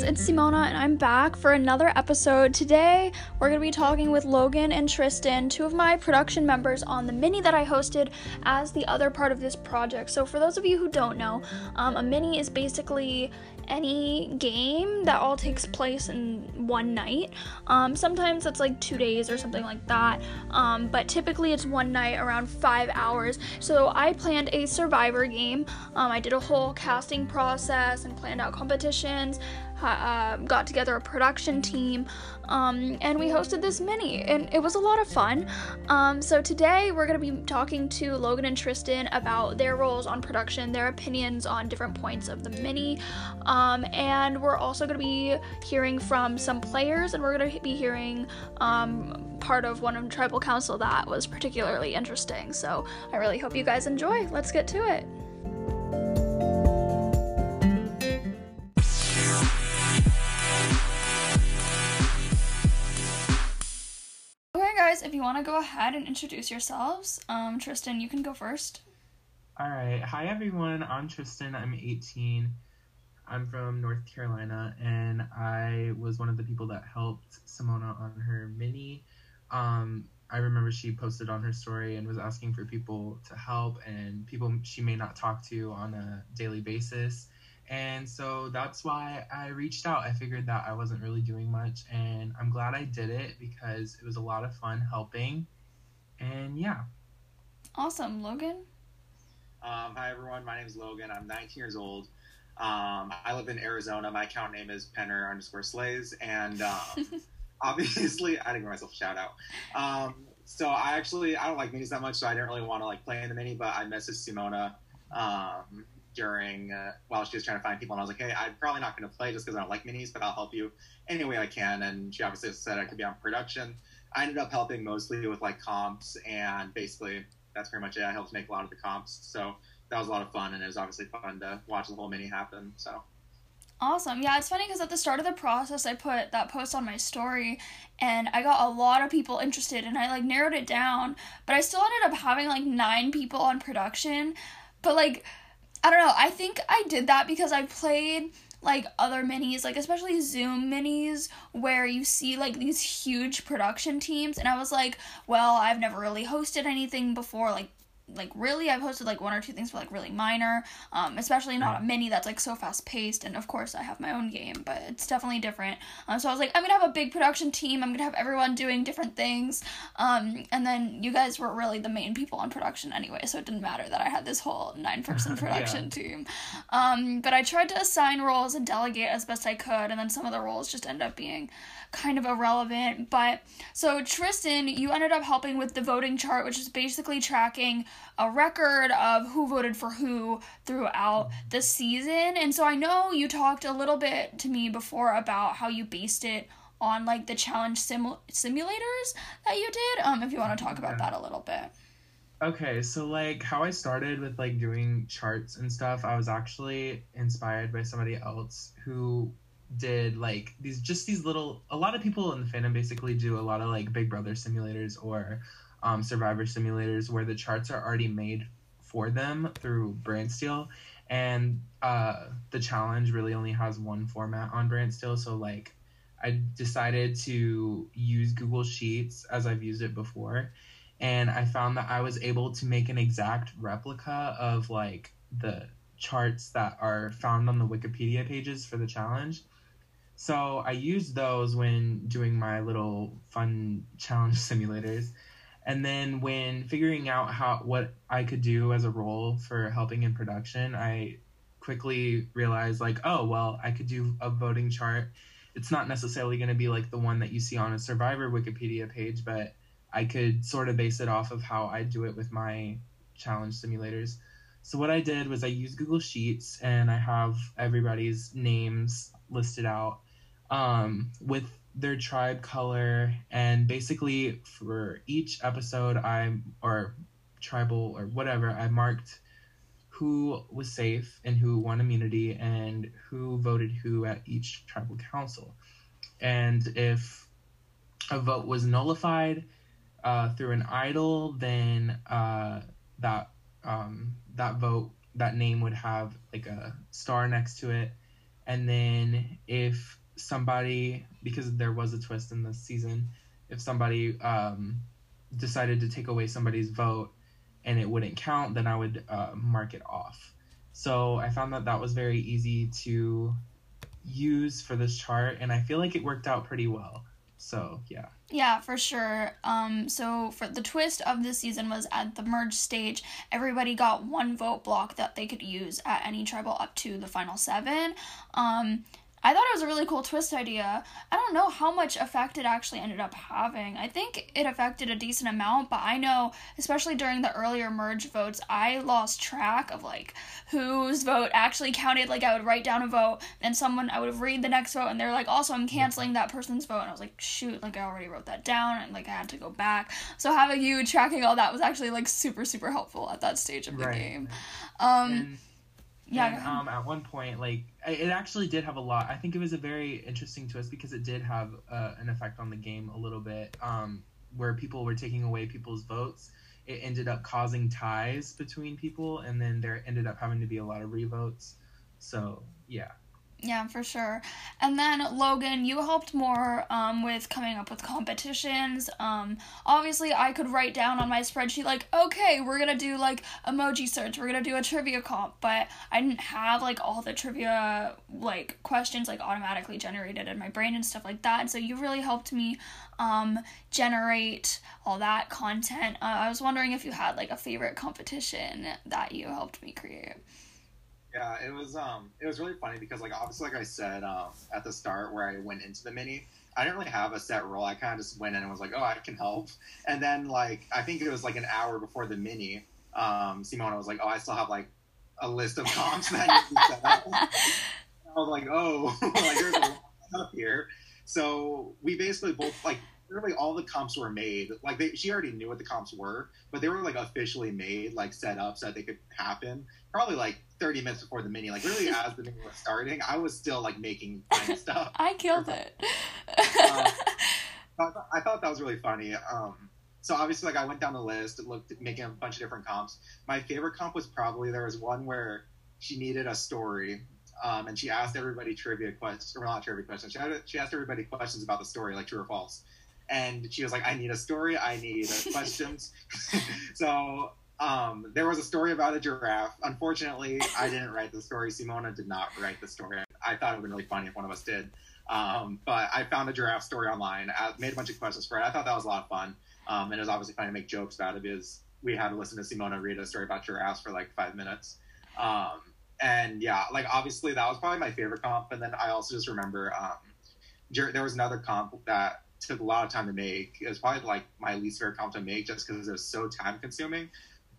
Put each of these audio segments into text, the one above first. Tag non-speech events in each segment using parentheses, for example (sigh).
friends, it's Simona, and I'm back for another episode. Today, we're going to be talking with Logan and Tristan, two of my production members on the mini that I hosted as the other part of this project. So, for those of you who don't know, um, a mini is basically any game that all takes place in one night. Um, sometimes it's like two days or something like that, um, but typically it's one night around five hours. So I planned a survivor game. Um, I did a whole casting process and planned out competitions uh, got together a production team, um, and we hosted this mini, and it was a lot of fun. Um, so today we're going to be talking to Logan and Tristan about their roles on production, their opinions on different points of the mini, um, and we're also going to be hearing from some players, and we're going to be hearing um, part of one of Tribal Council that was particularly interesting. So I really hope you guys enjoy. Let's get to it. Guys, if you want to go ahead and introduce yourselves, um, Tristan, you can go first. All right. Hi, everyone. I'm Tristan. I'm 18. I'm from North Carolina, and I was one of the people that helped Simona on her mini. Um, I remember she posted on her story and was asking for people to help and people she may not talk to on a daily basis. And so that's why I reached out. I figured that I wasn't really doing much, and I'm glad I did it because it was a lot of fun helping. And yeah. Awesome. Logan? Um, hi, everyone. My name is Logan. I'm 19 years old. Um, I live in Arizona. My account name is Penner underscore Slays. And um, (laughs) obviously, I didn't give myself a shout out. Um, so I actually, I don't like minis that much, so I didn't really want to like play in the mini, but I messaged Simona um, during uh, while she was trying to find people, and I was like, "Hey, I'm probably not going to play just because I don't like minis, but I'll help you any way I can." And she obviously said I could be on production. I ended up helping mostly with like comps, and basically that's pretty much it. I helped make a lot of the comps, so that was a lot of fun, and it was obviously fun to watch the whole mini happen. So. Awesome. Yeah, it's funny because at the start of the process, I put that post on my story and I got a lot of people interested and I like narrowed it down, but I still ended up having like nine people on production. But like, I don't know. I think I did that because I played like other minis, like especially Zoom minis, where you see like these huge production teams, and I was like, well, I've never really hosted anything before, like like really I've hosted like one or two things but like really minor um especially not a mini that's like so fast paced and of course I have my own game but it's definitely different. Um so I was like I'm gonna have a big production team I'm gonna have everyone doing different things um and then you guys were really the main people on production anyway so it didn't matter that I had this whole nine (laughs) person production yeah. team. Um but I tried to assign roles and delegate as best I could and then some of the roles just end up being kind of irrelevant. But so, Tristan, you ended up helping with the voting chart, which is basically tracking a record of who voted for who throughout the season. And so, I know you talked a little bit to me before about how you based it on like the challenge sim- simulators that you did. Um, if you want to talk about that a little bit. Okay, so like how I started with like doing charts and stuff, I was actually inspired by somebody else who did like these just these little a lot of people in the fandom basically do a lot of like big brother simulators or um, survivor simulators where the charts are already made for them through BrantSteele and uh, the challenge really only has one format on BrantSteele so like i decided to use google sheets as i've used it before. And i found that i was able to make an exact replica of like the charts that are found on the wikipedia pages for the challenge so I used those when doing my little fun challenge (laughs) simulators. And then when figuring out how what I could do as a role for helping in production, I quickly realized like, oh, well, I could do a voting chart. It's not necessarily going to be like the one that you see on a Survivor Wikipedia page, but I could sort of base it off of how I do it with my challenge simulators. So what I did was I used Google Sheets and I have everybody's names listed out um, with their tribe color. And basically for each episode i or tribal or whatever i marked who was safe and who won immunity and who voted who at each tribal council. And if a vote was nullified uh, through an idol then uh, that um, that vote that name would have like a star next to it. And then if somebody because there was a twist in this season, if somebody um, decided to take away somebody's vote and it wouldn't count, then I would uh, mark it off. So I found that that was very easy to use for this chart, and I feel like it worked out pretty well. So yeah. Yeah, for sure. Um, so for the twist of this season was at the merge stage, everybody got one vote block that they could use at any tribal up to the final seven. Um, I thought it was a really cool twist idea. I don't know how much effect it actually ended up having. I think it affected a decent amount, but I know, especially during the earlier merge votes, I lost track of like whose vote actually counted. Like I would write down a vote, and someone I would read the next vote, and they're like, also I'm canceling that person's vote, and I was like, shoot, like I already wrote that down, and like I had to go back. So having you tracking all that was actually like super super helpful at that stage of the right. game. Um, and- yeah. And, um, at one point, like it actually did have a lot. I think it was a very interesting twist because it did have uh, an effect on the game a little bit, um, where people were taking away people's votes. It ended up causing ties between people, and then there ended up having to be a lot of revotes. So yeah. Yeah, for sure. And then Logan, you helped more um, with coming up with competitions. Um, obviously, I could write down on my spreadsheet like, okay, we're gonna do like emoji search, we're gonna do a trivia comp, but I didn't have like all the trivia like questions like automatically generated in my brain and stuff like that. And so you really helped me um, generate all that content. Uh, I was wondering if you had like a favorite competition that you helped me create. Yeah, it was um it was really funny because like obviously like I said um at the start where I went into the mini, I didn't really have a set role. I kind of just went in and was like, oh, I can help. And then like I think it was like an hour before the mini, um Simona was like, oh, I still have like a list of comps that you can set up. (laughs) I was like, oh, (laughs) like there's a lot up here. So we basically both like literally all the comps were made. Like they, she already knew what the comps were, but they were like officially made, like set up so that they could happen. Probably like 30 minutes before the mini. Like really, (laughs) as the mini was starting, I was still like making (laughs) stuff. I killed it. um, I, (laughs) thought, I, thought, that was really funny. Um, so obviously, like I went down the list, looked making a bunch of different comps. My favorite comp was probably there was one where she needed a story. Um, and she asked everybody trivia questions, or not trivia questions. She, had, she asked everybody questions about the story, like true or false and she was like, "I need a story. I need questions." so um, there was a story about a giraffe. Unfortunately, I didn't write the story. Simona did not write the story. I thought it would be really funny if one of us did. Um, but I found a giraffe story online. I made a bunch of questions for it. I thought that was a lot of fun. Um, and it was obviously fun to make jokes about it because we had to listen to Simona read a story about giraffes for like five minutes. Um, and yeah, like obviously that was probably my favorite comp. And then I also just remember um, there was another comp that took a lot of time to make. It was probably like my least favorite comp to make just because it was so time consuming.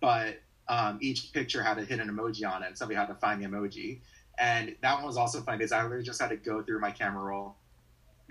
But um, each picture had to a hidden emoji on it, and somebody had to find the emoji. And that one was also fun because I literally just had to go through my camera roll.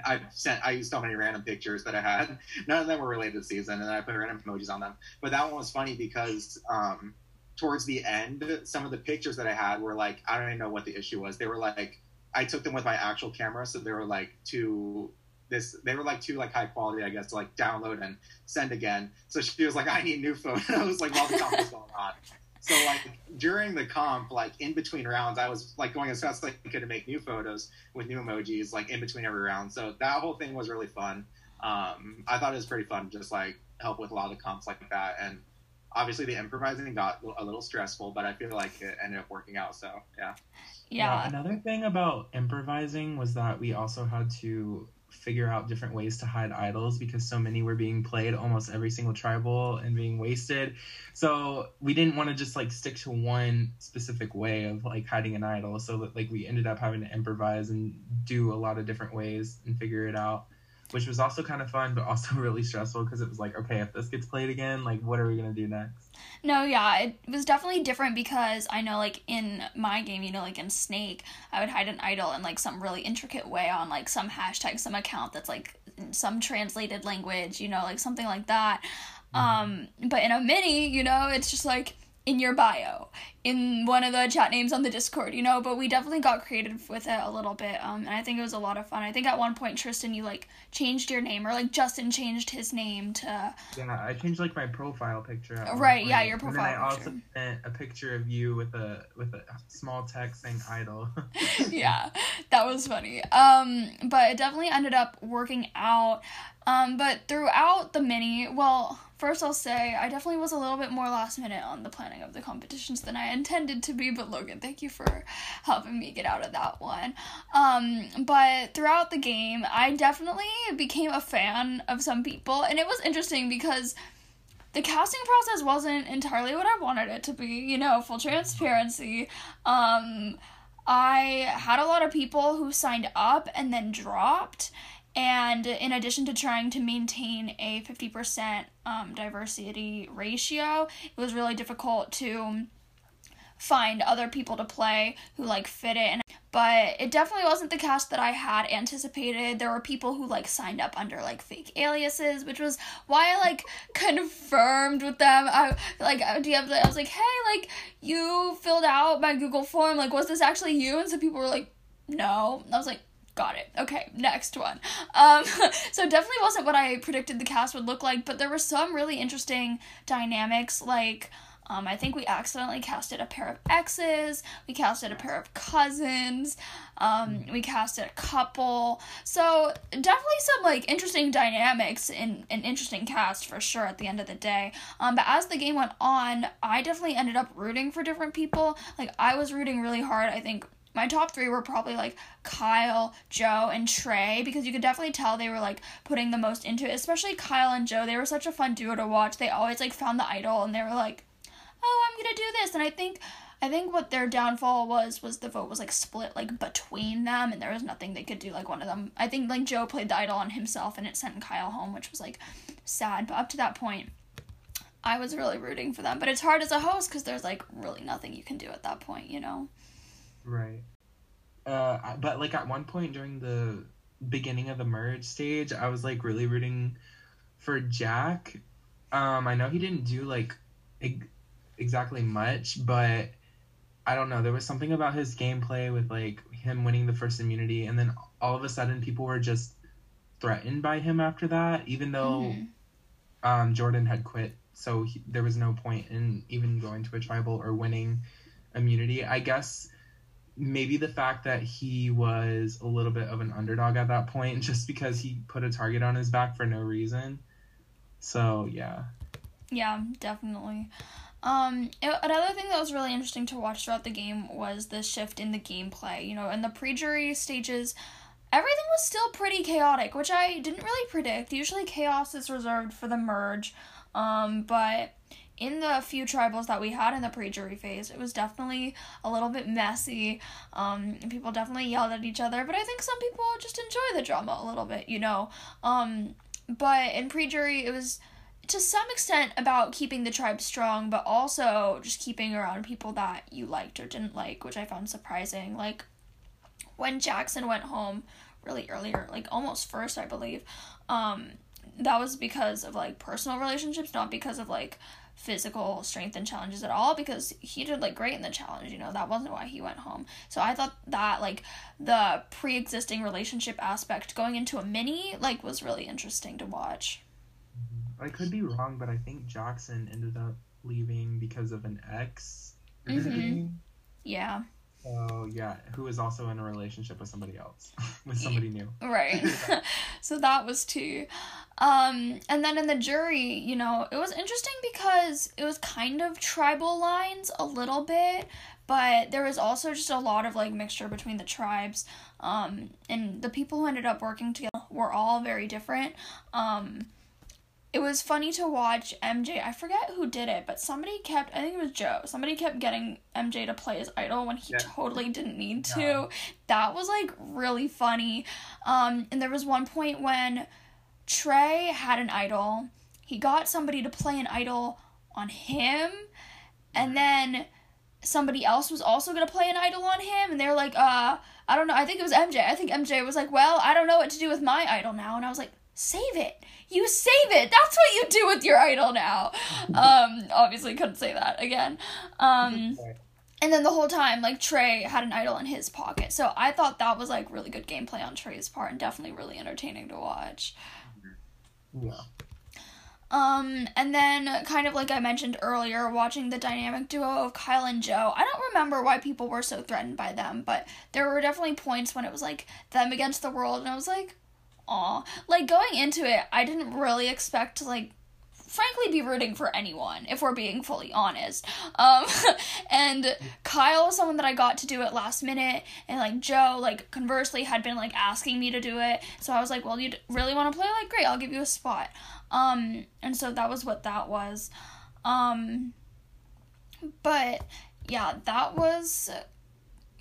I sent I used so many random pictures that I had. (laughs) None of them were related to season, and I put random emojis on them. But that one was funny because um, towards the end, some of the pictures that I had were like I don't even know what the issue was. They were like I took them with my actual camera, so they were like too this they were like too like high quality, I guess, to like download and send again. So she was like, (laughs) I need new photos, (laughs) like while the comp was going on. So like during the comp, like in between rounds, I was like going as fast as I could to make new photos with new emojis, like in between every round. So that whole thing was really fun. Um, I thought it was pretty fun, just like help with a lot of comps like that. And obviously the improvising got a little stressful, but I feel like it ended up working out. So yeah. Yeah. yeah. Another thing about improvising was that we also had to figure out different ways to hide idols because so many were being played almost every single tribal and being wasted. So we didn't want to just like stick to one specific way of like hiding an idol. So that like we ended up having to improvise and do a lot of different ways and figure it out which was also kind of fun, but also (laughs) really stressful because it was like, okay, if this gets played again, like, what are we gonna do next? No, yeah, it was definitely different because I know, like, in my game, you know, like in Snake, I would hide an idol in like some really intricate way on like some hashtag, some account that's like some translated language, you know, like something like that. Mm-hmm. Um, but in a mini, you know, it's just like in your bio in one of the chat names on the discord you know but we definitely got creative with it a little bit um and i think it was a lot of fun i think at one point tristan you like changed your name or like justin changed his name to Yeah, I changed like my profile picture. Right, yeah, your And then profile I also picture. sent a picture of you with a with a small text saying "idol." (laughs) yeah, that was funny. Um, but it definitely ended up working out. Um, but throughout the mini, well, first I'll say I definitely was a little bit more last minute on the planning of the competitions than I intended to be. But Logan, thank you for helping me get out of that one. Um, but throughout the game, I definitely became a fan of some people, and it was interesting because the casting process wasn't entirely what I wanted it to be, you know, full transparency. Um I had a lot of people who signed up and then dropped and in addition to trying to maintain a 50% um, diversity ratio, it was really difficult to find other people to play who like fit it but it definitely wasn't the cast that I had anticipated. There were people who like signed up under like fake aliases, which was why I like confirmed with them. I like I was like, "Hey, like you filled out my Google form. Like was this actually you?" And so people were like, "No." I was like, Got it. Okay, next one. Um, (laughs) so definitely wasn't what I predicted the cast would look like, but there were some really interesting dynamics. Like, um, I think we accidentally casted a pair of exes. We casted a pair of cousins. Um, we casted a couple. So definitely some like interesting dynamics in an interesting cast for sure. At the end of the day, um, but as the game went on, I definitely ended up rooting for different people. Like I was rooting really hard. I think my top three were probably like Kyle, Joe, and Trey because you could definitely tell they were like putting the most into it. Especially Kyle and Joe, they were such a fun duo to watch. They always like found the idol and they were like, "Oh, I'm gonna do this." And I think, I think what their downfall was was the vote was like split like between them, and there was nothing they could do. Like one of them, I think like Joe played the idol on himself, and it sent Kyle home, which was like sad. But up to that point. I was really rooting for them, but it's hard as a host because there's like really nothing you can do at that point, you know. Right. Uh, but like at one point during the beginning of the merge stage, I was like really rooting for Jack. Um, I know he didn't do like ex- exactly much, but I don't know. There was something about his gameplay with like him winning the first immunity, and then all of a sudden people were just threatened by him after that, even though Mhm. um, Jordan had quit, so he, there was no point in even going to a tribal or winning immunity. I guess maybe the fact that he was a little bit of an underdog at that point, (laughs) just because he put a target on his back for no reason. So yeah, Yeah, definitely. Um, it- another thing that was really interesting to watch throughout the game was the shift in the gameplay. You know, in the pre-jury stages, everything was still pretty chaotic, which I didn't really predict. Usually, chaos is reserved for the merge, um, but in the few tribals that we had in the pre-jury phase, it was definitely a little bit messy. Um, people definitely yelled at each other, but I think some people just enjoy the drama a little bit, you know. Um, but in pre-jury, it was to some extent about keeping the tribe strong, but also just keeping around people that you liked or didn't like, which I found surprising. Like when Jackson went home really earlier, like almost first, I believe, um, that was because of like personal relationships, not because of like physical strength and challenges at all because he did like great in the challenge you know that wasn't why he went home so i thought that like the pre-existing relationship aspect going into a mini like was really interesting to watch I could be wrong, but I think Jackson ended up leaving because of an ex. Mhm. yeah So yeah, who is also in a relationship with somebody else, (laughs) with somebody new. Right. (laughs) (laughs) so that was two. Um, and then in the jury, you know, it was interesting because it was kind of tribal lines a little bit, but there was also just a lot of like mixture between the tribes. Um, and the people who ended up working together were all very different. Um, it was funny to watch MJ. I forget who did it, but somebody kept, I think it was Joe, somebody kept getting MJ to play his idol when he Yeah. totally didn't need to. Yeah. That was like really funny. Um, and there was one point when Trey had an idol. He got somebody to play an idol on him, and then somebody else was also gonna play an idol on him, and they're like, uh, I don't know. I think it was MJ. I think MJ was like, well, I don't know what to do with my idol now, and I was like, save it. You save it. That's what you do with your idol now. (laughs) Um, obviously couldn't say that again. Um, and then the whole time, like Trey had an idol in his pocket. So I thought that was like really good gameplay on Trey's part and definitely really entertaining to watch. Yeah. Um, and then kind of like I mentioned earlier, watching the dynamic duo of Kyle and Joe. I don't remember why people were so threatened by them, but there were definitely points when it was like them against the world, and I was like, aw. Like going into it, I didn't really expect to like frankly be rooting for anyone if we're being fully honest. Um (laughs) and kyle was someone that i got to do it last minute and like joe like conversely had been like asking me to do it. So i was like well you really want to play? Like great i'll give you a spot. Um and so that was what that was. Um but yeah that was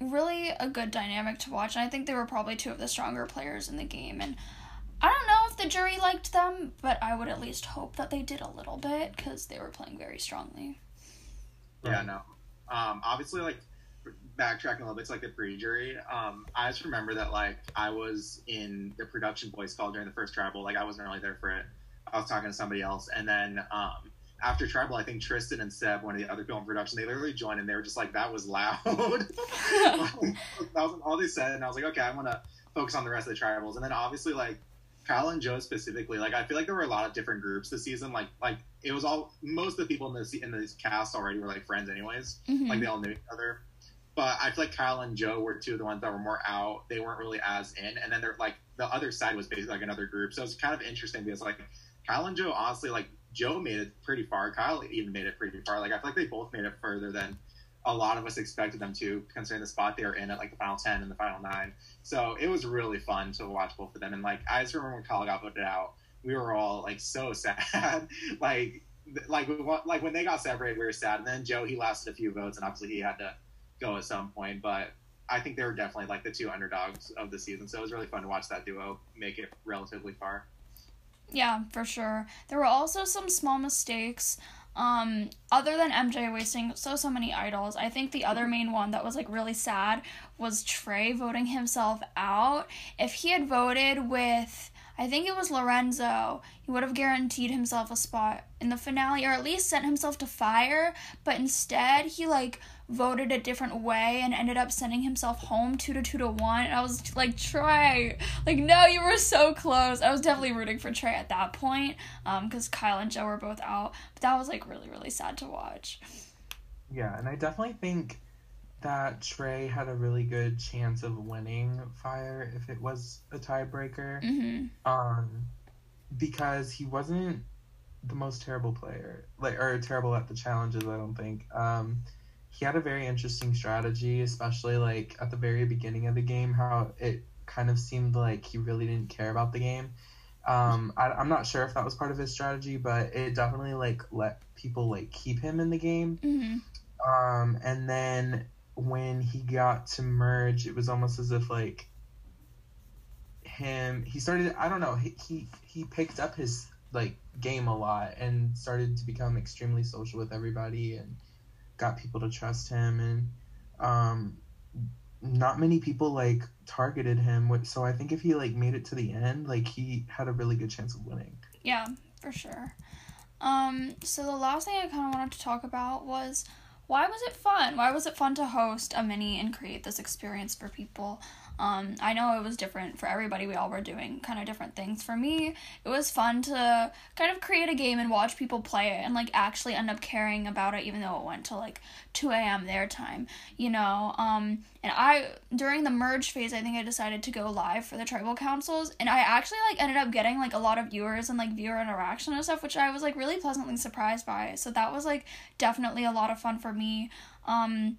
really a good dynamic to watch and i think they were probably two of the stronger players in the game and I don't know if the jury liked them, but I would at least hope that they did a little bit because they were playing very strongly. Yeah, no. Um, obviously, like backtracking a little bit to like the pre-jury. Um, I just remember that like I was in the production voice call during the first tribal. Like I wasn't really there for it. I was talking to somebody else, and then um, after tribal, I think Tristan and Seb, one of the other people in production, they literally joined, and they were just like, "That was loud." (laughs) (laughs) that was all they said, and I was like, "Okay, I'm gonna focus on the rest of the tribals." And then obviously like Kyle and Joe specifically, like I feel like there were a lot of different groups this season. Like like it was all most of the people in this in this cast already were like friends anyways. Mm-hmm. Like they all knew each other. But I feel like Kyle and Joe were two of the ones that were more out. They weren't really as in. And then they're like the other side was basically like another group. So it's kind of interesting because like Kyle and Joe honestly like Joe made it pretty far. Kyle even made it pretty far. Like I feel like they both made it further than a lot of us expected them to, considering the spot they were in at like the final ten and the final nine. So it was really fun to watch both of them. And like I just remember when Kyle got voted out, we were all like so (laughs) sad. like like like when they got separated, we were sad. And then Joe he lasted a few votes, and obviously he had to go at some point. But I think they were definitely like the two underdogs of the season. So it was really fun to watch that duo make it relatively far. Yeah, for sure. There were also some small mistakes. Um, other than MJ wasting so so many idols, I think the other main one that was like really sad was Trey voting himself out. If he had voted with I think it was Lorenzo, he would have guaranteed himself a spot in the finale or at least sent himself to fire, but instead he like voted a different way and ended up sending himself home two to two to one. And I was like, Trey, like, no, you were so close. I was definitely rooting for Trey at that point, um, because Kyle and Joe were both out. But that was like really, really sad to watch. Yeah, and I definitely think that Trey had a really good chance of winning Fire if it was a tiebreaker. Mm-hmm. Um, because he wasn't the most terrible player, like or terrible at the challenges. I don't think. Um, he had a very interesting strategy, especially like at the very beginning of the game, how it kind of seemed like he really didn't care about the game. Um, I, I'm not sure if that was part of his strategy, but it definitely like let people like keep him in the game. Mm-hmm. Um, and then when he got to merge, it was almost as if like him he started I don't know he he, he picked up his like game a lot and started to become extremely social with everybody and got people to trust him and um not many people like targeted him so i think if he like made it to the end like he had a really good chance of winning. Yeah for sure. Um so the last thing i kind of wanted to talk about was why was it fun? Why was it fun to host a mini and create this experience for people um, I know it was different for everybody. We all were doing kind of different things. For me, it was fun to kind of create a game and watch people play it and like actually end up caring about it, even though it went to like 2 a.m. their time, you know. Um, and I, during the merge phase, I think I decided to go live for the tribal councils, and I actually like ended up getting like a lot of viewers and like viewer interaction and stuff, which I was like really pleasantly surprised by. So that was like definitely a lot of fun for me. Um,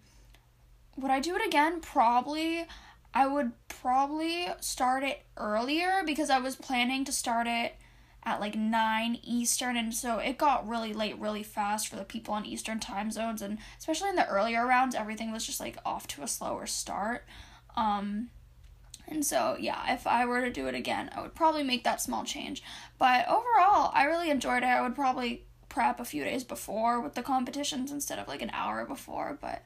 would I do it again? Probably. I would probably start it earlier because I was planning to start it at like 9 Eastern and so it got really late really fast for the people on Eastern time zones and especially in the earlier rounds everything was just like off to a slower start. Um and so yeah, if I were to do it again, I would probably make that small change. But overall, I really enjoyed it. I would probably prep a few days before with the competitions instead of like an hour before, but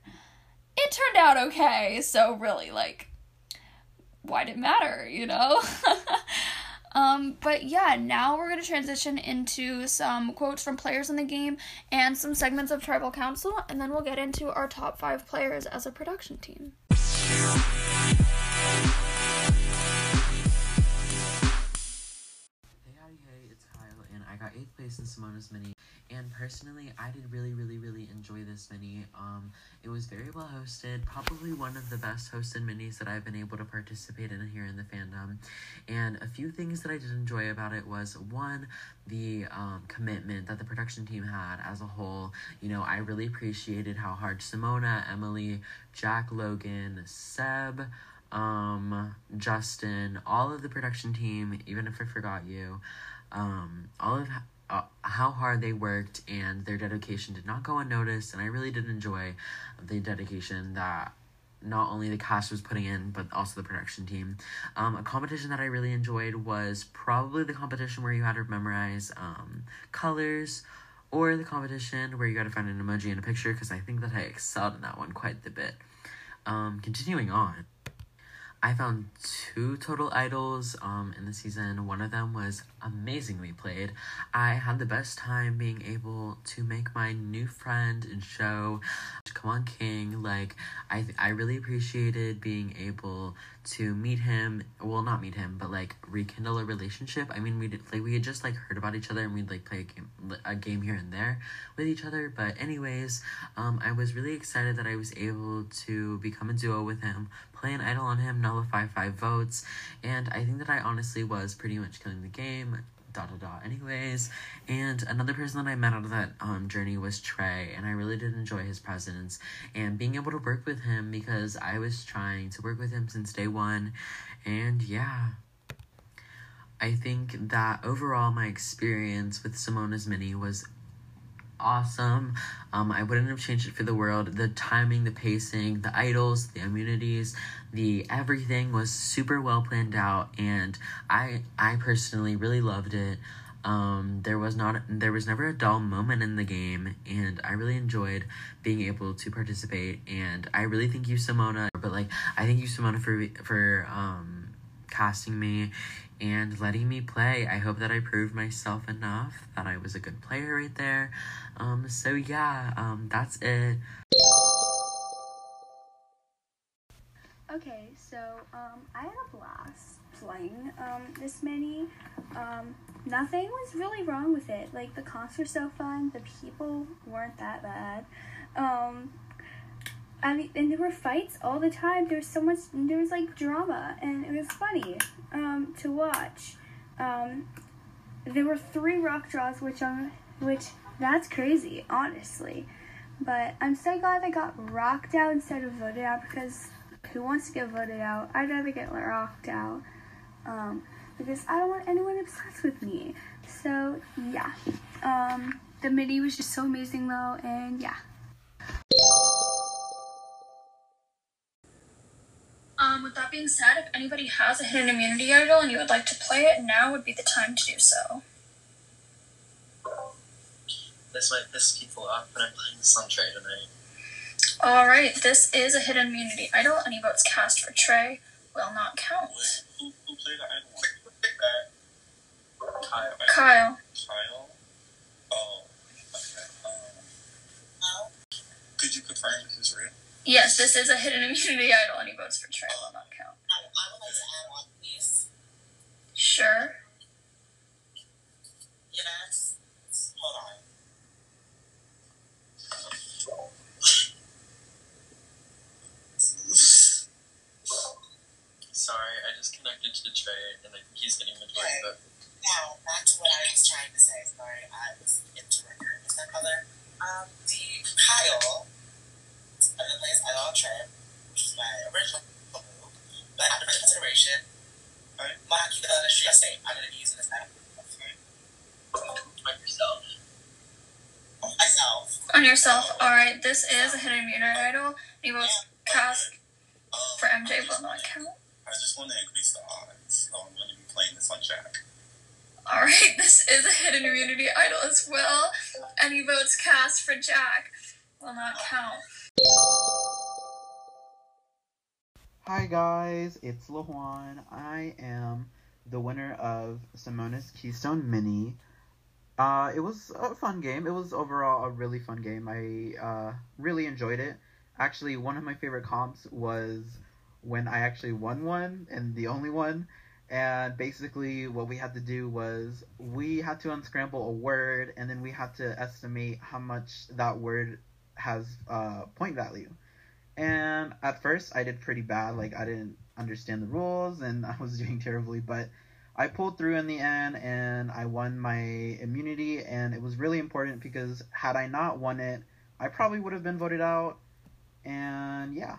it turned out okay. So really like why did it matter, you know? (laughs) Um, but yeah, now we're going to transition into some quotes from players in the game and some segments of Tribal Council, and then we'll get into our top five players as a production team. Hey, howdy, hey, it's Kyle, and I got eighth place in Simona's mini, and personally, I did really, really, really enjoy this mini. Um, it was very well hosted, probably one of the best hosted minis that I've been able to participate in here in the fandom. And a few things that I did enjoy about it was one, the um, commitment that the production team had as a whole. You know, I really appreciated how hard Simona, Emily, Jack, Logan, Seb, um, Justin, all of the production team, even if I forgot you, um, all of uh, how hard they worked and their dedication did not go unnoticed, and I really did enjoy the dedication that not only the cast was putting in, but also the production team. Um, a competition that I really enjoyed was probably the competition where you had to memorize um, colors, or the competition where you got to find an emoji in a picture, because I think that I excelled in that one quite the bit. Um, continuing on. I found two total idols um, in the season. One of them was amazingly played. I had the best time being able to make my new friend and show Come on King. Like I I really appreciated being able to meet him. Well, not meet him, but like rekindle a relationship. I mean, we did like we had just like heard about each other and we'd like play a game a game here and there with each other. But anyways, um, I was really excited that I was able to become a duo with him, play an idol on him, nullify five votes, and I think that I honestly was pretty much killing the game. Da da da. Anyways, and another person that I met out of that um journey was Trey, and I really did enjoy his presence and being able to work with him because I was trying to work with him since day one, and yeah. I think that overall my experience with Simona's Mini was awesome. Um, I wouldn't have changed it for the world. The timing, the pacing, the idols, the immunities, the everything was super well planned out, and I I personally really loved it. Um, there was not there was never a dull moment in the game, and I really enjoyed being able to participate. And I really thank you, Simona. But like, I thank you, Simona, for for um, casting me and letting me play. I hope that I proved myself enough that I was a good player right there. Um, so yeah, um, that's it. Okay, so um, I had a blast playing um, this mini. Um, nothing was really wrong with it. Like the were so fun. The people weren't that bad. Um, I mean, and there were fights all the time. There was so much. There was like drama, and it was funny um, to watch. Um, there were three rock draws, which um, which that's crazy, honestly. But I'm so glad I got rocked out instead of voted out because who wants to get voted out? I'd rather get rocked out. Um, because I don't want anyone obsessed with me. So yeah. Um, the mini was just so amazing though, and yeah. Um, with that being said, if anybody has a hidden immunity idol and you would like to play it, now would be the time to do so. This might piss people off, but I'm playing the Sun Trey tonight. Alright, this is a hidden immunity idol. Any votes cast for Trey will not count. Wait, who, who played the idol? Who picked that? Kyle. Kyle. Kyle? Oh, okay. Um, could you confirm this is real? Yes, this is a hidden immunity idol. Any votes for Trey will not count. I, I would like to add on, please. Sure. Yes. Hold on. Sorry, I just connected to Trey, and I think he's getting majority vote. Now, back to what I was trying to say. Sorry, I was interrupted. Is that color? Um, the Kyle, I've on which is my original move. But after further consideration, Right. the street. I'm going to be using this item. Like yourself. Myself. On yourself. Alright, this is a hidden immunity idol. Any votes cast Um, for MJ will not count. I just want to increase the odds, so I'm going to be playing this on Jack. Alright, (laughs) this is a hidden immunity idol as well. Any votes cast for Jack will not count. Hi guys, it's LaJuan. I am the winner of Simona's Keystone Mini. Uh, it was a fun game. It was overall a really fun game. I uh, really enjoyed it. Actually, one of my favorite comps was when I actually won one and the only one. And basically, what we had to do was we had to unscramble a word, and then we had to estimate how much that word has uh, point value. And at first, I did pretty bad. Like I didn't understand the rules, and (laughs) I was doing terribly. But I pulled through in the end, and I won my immunity. And it was really important because had I not won it, I probably would have been voted out. And yeah,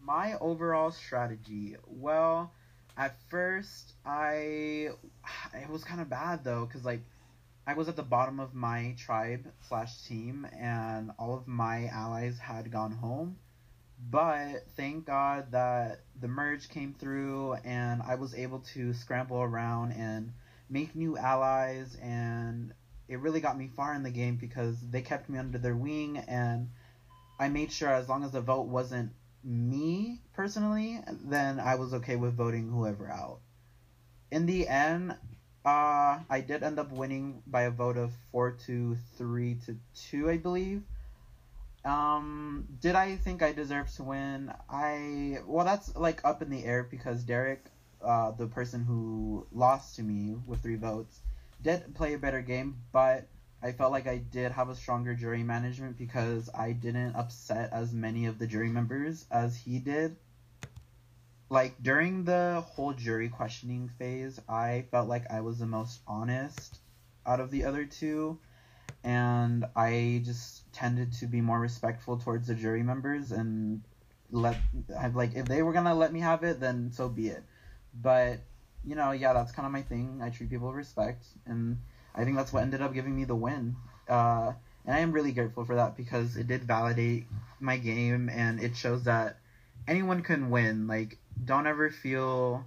my overall strategy. Well, at first I (sighs) it was kind of bad though, cause like I was at the bottom of my tribe slash team, and all of my allies had gone home. But thank God that the merge came through, and I was able to scramble around and make new allies, and it really got me far in the game because they kept me under their wing, and I made sure as long as the vote wasn't me personally, then I was okay with voting whoever out. In the end, uh, I did end up winning by a vote of four to three to two, I believe. Um, did I think I deserved to win? I well, that's like up in the air because Derek, uh, the person who lost to me with three votes, did play a better game, but I felt like I did have a stronger jury management because I didn't upset as many of the jury members as he did. Like during the whole jury questioning phase, I felt like I was the most honest out of the other two and I just tended to be more respectful towards the jury members and let like if they were gonna let me have it, then so be it. But you know, yeah, that's kind of my thing. I treat people with respect, and I think that's what ended up giving me the win. Uh, and I am really grateful for that because it did validate my game, and it shows that anyone can win. Like, don't ever feel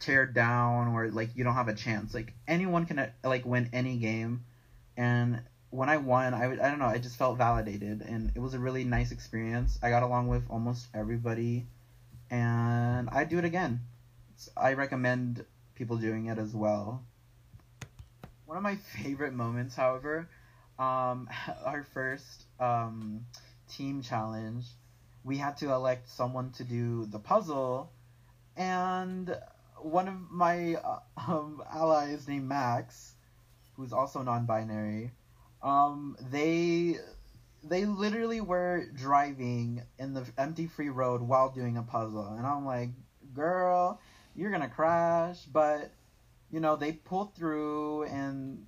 teared down or like you don't have a chance. Like anyone can like win any game and when I won, I, I don't know, I just felt validated, and it was a really nice experience. I got along with almost everybody, and I'd do it again. So I recommend people doing it as well. One of my (laughs) favorite moments, however, um, (laughs) our first um, team challenge, we had to elect someone to do the puzzle, and one of my uh, um, allies named Max who's also non-binary, um, they they literally were driving in the empty free road while doing a puzzle, and I'm like, girl, you're gonna crash. But you know, they pulled through, and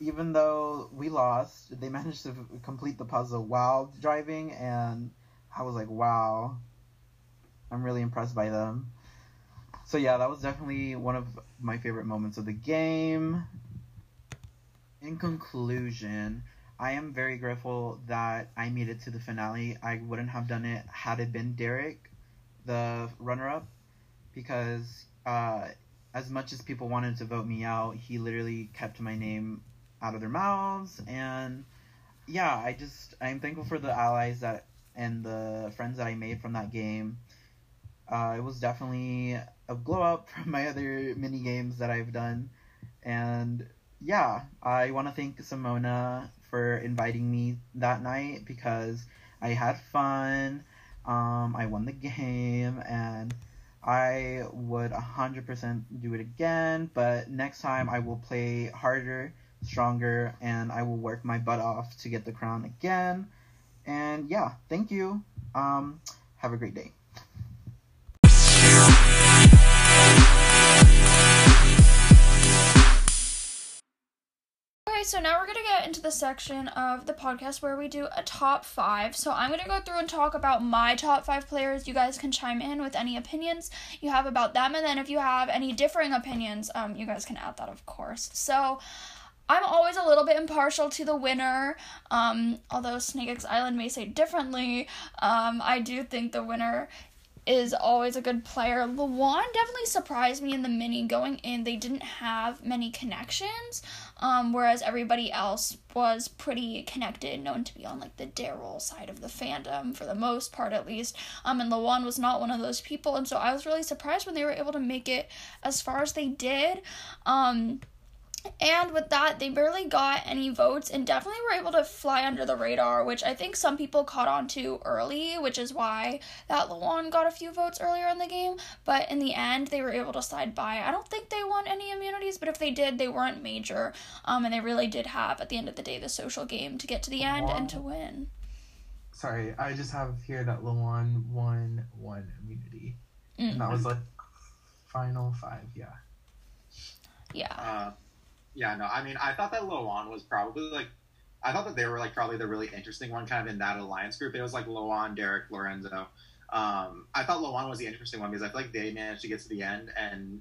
even though we lost, they (laughs) managed to complete the puzzle while driving, and I was like, wow, I'm really impressed by them. So yeah, that was definitely one of my favorite moments of the game in conclusion, I am very grateful that I made it to the finale. I wouldn't have done it had it been Derek, the runner up, because uh, as much as people wanted to vote me out, he literally kept my name out of their mouths. And yeah, I just, I'm thankful for the allies that and the friends that I made from that game. Uh, it was definitely a glow up (laughs) from my other mini games that I've done. And yeah, I want to thank Simona for inviting me that night because I had fun. Um, I won the (laughs) game and I would 100% do it again, but next time I will play harder, stronger, and I will work my butt off to get the crown again. And yeah, thank you. Um, have a great day. Okay, so now we're gonna get into the section of the podcast where we do a top five. So I'm gonna go through and talk about my top five players. You guys can chime in with any opinions you have about them, and then if you have any differing opinions, um, you guys can add that, of course. So I'm always a little bit impartial to the winner. Um, although Snake X Island may say differently, um, I do think the winner is always a good player. Lawan definitely surprised me in the mini going in. They didn't have many connections. um, whereas everybody else was pretty connected, known to be on like the Daryl side of the fandom for the most part, at least. Um, and Lawan was not one of those people, and so I was really surprised when they were able to make it as far as they did. Um, and with that, they barely got any votes and definitely were able to fly under the radar, which I think some people caught on to early, which is why that Lawan got a few votes earlier in the game. But in the end, they were able to slide by. I don't think they won any immunities, but if they did, they weren't major. Um, and they really did have, at the end of the day, the social game to get to the end and to win. Sorry, I just have here that Lawan won one immunity. Mm. And that was like final five, yeah. Yeah. Uh, yeah, no, I mean, I thought that Loan was probably like, I thought that they were like probably the really interesting one, kind of in that alliance group. It was like Loan, Derek, Lorenzo. Um, I thought Loan was the interesting one because I feel like they managed to get to the end, and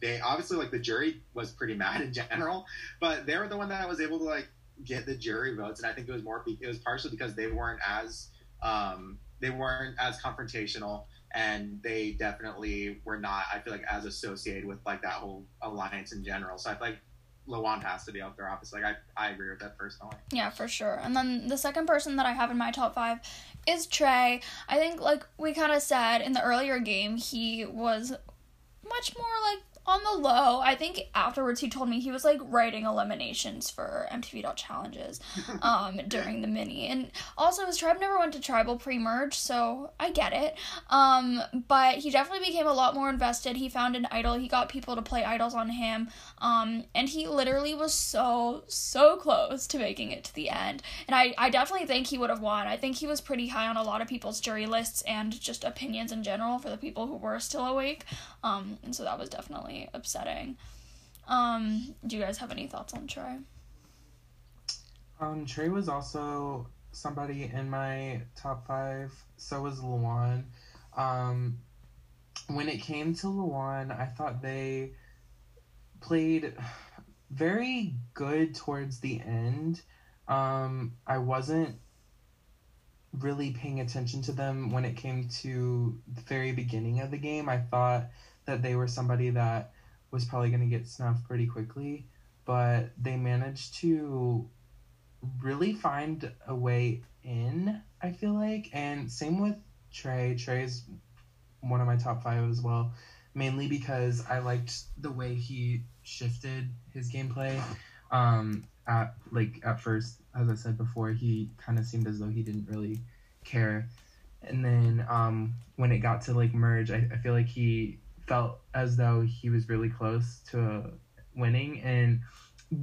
they obviously like the jury was pretty (laughs) mad in general, but they were the one that was able to like get the jury votes, and I think it was more it was partially because they weren't as um, they weren't as confrontational and they definitely were not i feel like as associated with like that whole alliance in general so i feel like Lawan has to be out there, obviously. Like, I, I agree with that personally. Yeah, for sure. And then the second person that I have in my top five is Trey. I think, like we kind of said in the earlier game, he was much more like on the low. I think afterwards he told me he was like writing eliminations for MTV challenges (laughs) um during the mini. And also his tribe never went to tribal pre-merge, so I get it. Um but he definitely became a lot more invested. He found an idol. He got people to play idols on him. Um and he literally was so so close to making it to the end. And I I definitely think he would have won. I think he was pretty high on a lot of people's jury lists and just opinions in general for the people who were still awake. Um and so that was definitely upsetting. Um, do you guys have any thoughts on Trey? Um, Trey was also somebody in my top five. So was Luan. Um, when it came to Luan, I thought they played very good towards the end. Um, I wasn't really paying attention to them when it came to the very beginning of the game. I thought that they were somebody that was probably going to get snuffed pretty quickly, but they managed to really find a way in, I feel like. And same with Trey. Trey's one of my top five as well, mainly because I liked the way he shifted his gameplay. Um, at like at first, as I said before, he kind of seemed as though he didn't really care. And then um, when it got to like merge, I, I feel like he felt as though he was really close to winning. And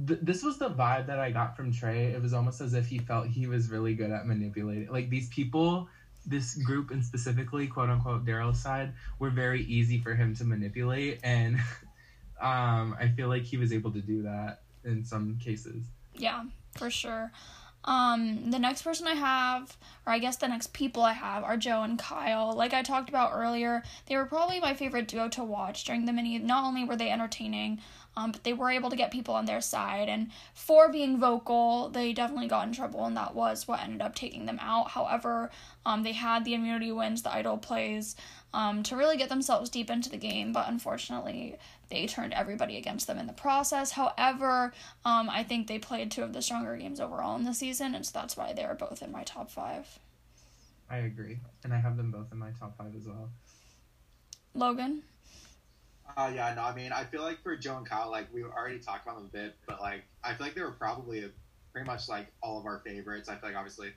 th- this was the vibe that I got from Trey. It was almost as if he felt he was really good at manipulating. Like these people, this group and specifically, quote unquote, Daryl's side, were very easy for him to manipulate. And (laughs) um, I feel like he was able to do that in some cases. Yeah, for sure. Um, the next person I have, or I guess the next people I have, are Joe and Kyle. Like I talked about earlier, they were probably my favorite duo to watch during the mini. Not only were they entertaining, um, but they were able to get people on their side. And for being vocal, they definitely got in trouble, and that was what ended up taking them out. However, um, they had the immunity wins, the idol plays, um, to really get themselves deep into the game, but unfortunately, they turned everybody against them in the process. However, um, I think they played two of the stronger games overall in the season, and so that's why they're both in my top five. I agree, and I have them both in my top five as well. Logan. Uh, yeah, no, I mean, I feel like for Joe and Kyle, like we already talked about them a bit, but like I feel like they were probably pretty much like all of our favorites. I feel like obviously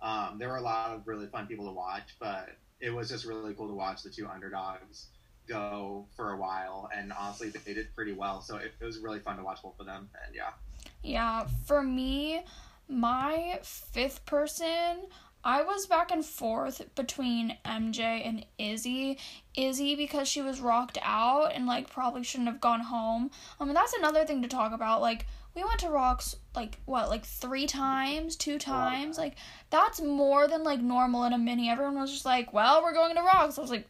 um, there were a lot of really fun people to watch, but it was just really cool to watch the two underdogs go for a while, and honestly, they did pretty well. So it, it was really fun to watch both of them, and yeah. Yeah, for me, my fifth person, I was back and forth between MJ and Izzy. Izzy because she was rocked out and like probably shouldn't have gone home. I mean that's another thing to talk about. Like we went to rocks like what like three times, two times. Like that's more than like normal in a mini. Everyone was just like, "Well, we're going to rocks." I was like,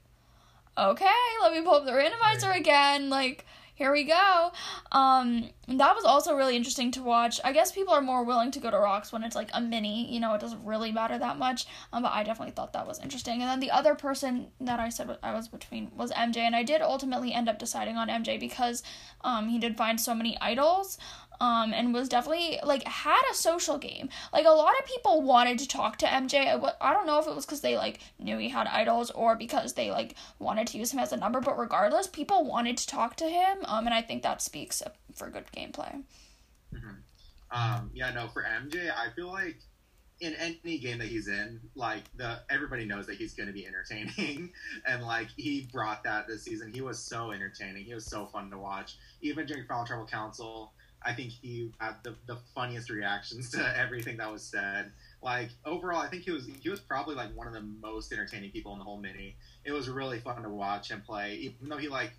"Okay, let me pull up the randomizer again." Like here we go. Um, that was also really interesting to watch. I guess people are more willing to go to rocks when it's like a mini, you know, it doesn't really matter that much. Um, but I definitely thought that was interesting. And then the other person that I said I was between was MJ, and I did ultimately end up deciding on MJ because um, he did find so many idols. Um, and was definitely like had a social game. Like a lot of people wanted to talk to MJ. I I don't know if it was because they like knew he had idols or because they like wanted to use him as a number, but regardless, people wanted to talk to him. Um, and I think that speaks for good gameplay. Um, yeah, no, for MJ, I feel like in any game that he's in, like the everybody knows that he's going to be entertaining, (laughs) and like he brought that this season. He was so entertaining. He was so fun to watch. Even during Final Tribal Council, I think he had the, the funniest reactions to everything that was said. Like overall, I think he was he was probably like one of the most entertaining people in the whole mini. It was really fun to watch him play, even though he like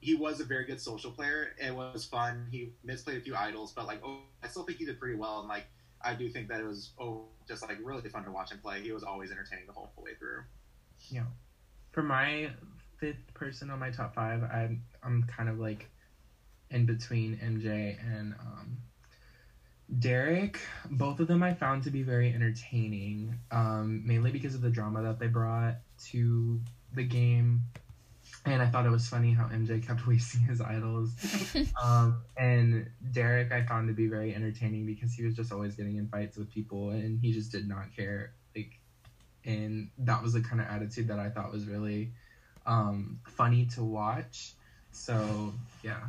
he was a very good social player. It was fun. He misplayed a few idols, but like oh, I still think he did pretty well. And like I do think that it was oh just like really fun to watch him play. He was always entertaining the whole way through. Yeah. For my fifth person on my top five, I'm I'm kind of like in between MJ and um, Derek. Both of them I found to be very entertaining, um, mainly because of the drama that they brought to the game. And I thought it was funny how MJ kept (laughs) wasting his idols. (laughs) um, and Derek I found to be very entertaining because he was just always getting in fights with people and he just did not care. Like, and that was the kind of attitude that I thought was really um, funny to watch. So yeah.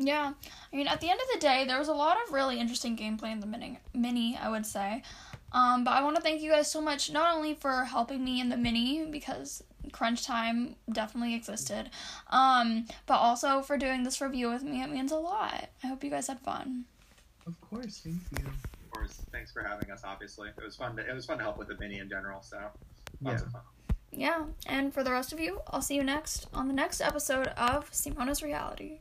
Yeah, I mean, at the end of the day, there was a lot of really interesting gameplay in the mini, mini I would say. Um, but I want to thank you guys so much, not only for helping me in the mini, because crunch time definitely existed, um, but also for doing this review with me. It means a lot. I hope you guys had fun. Of course, thank you. Of course, thanks for having us. Obviously, it was fun. To, it was fun to help with the mini in general. So Yeah. of fun. Yeah, and for the rest of you, I'll see you next on the next episode of Simona's Reality.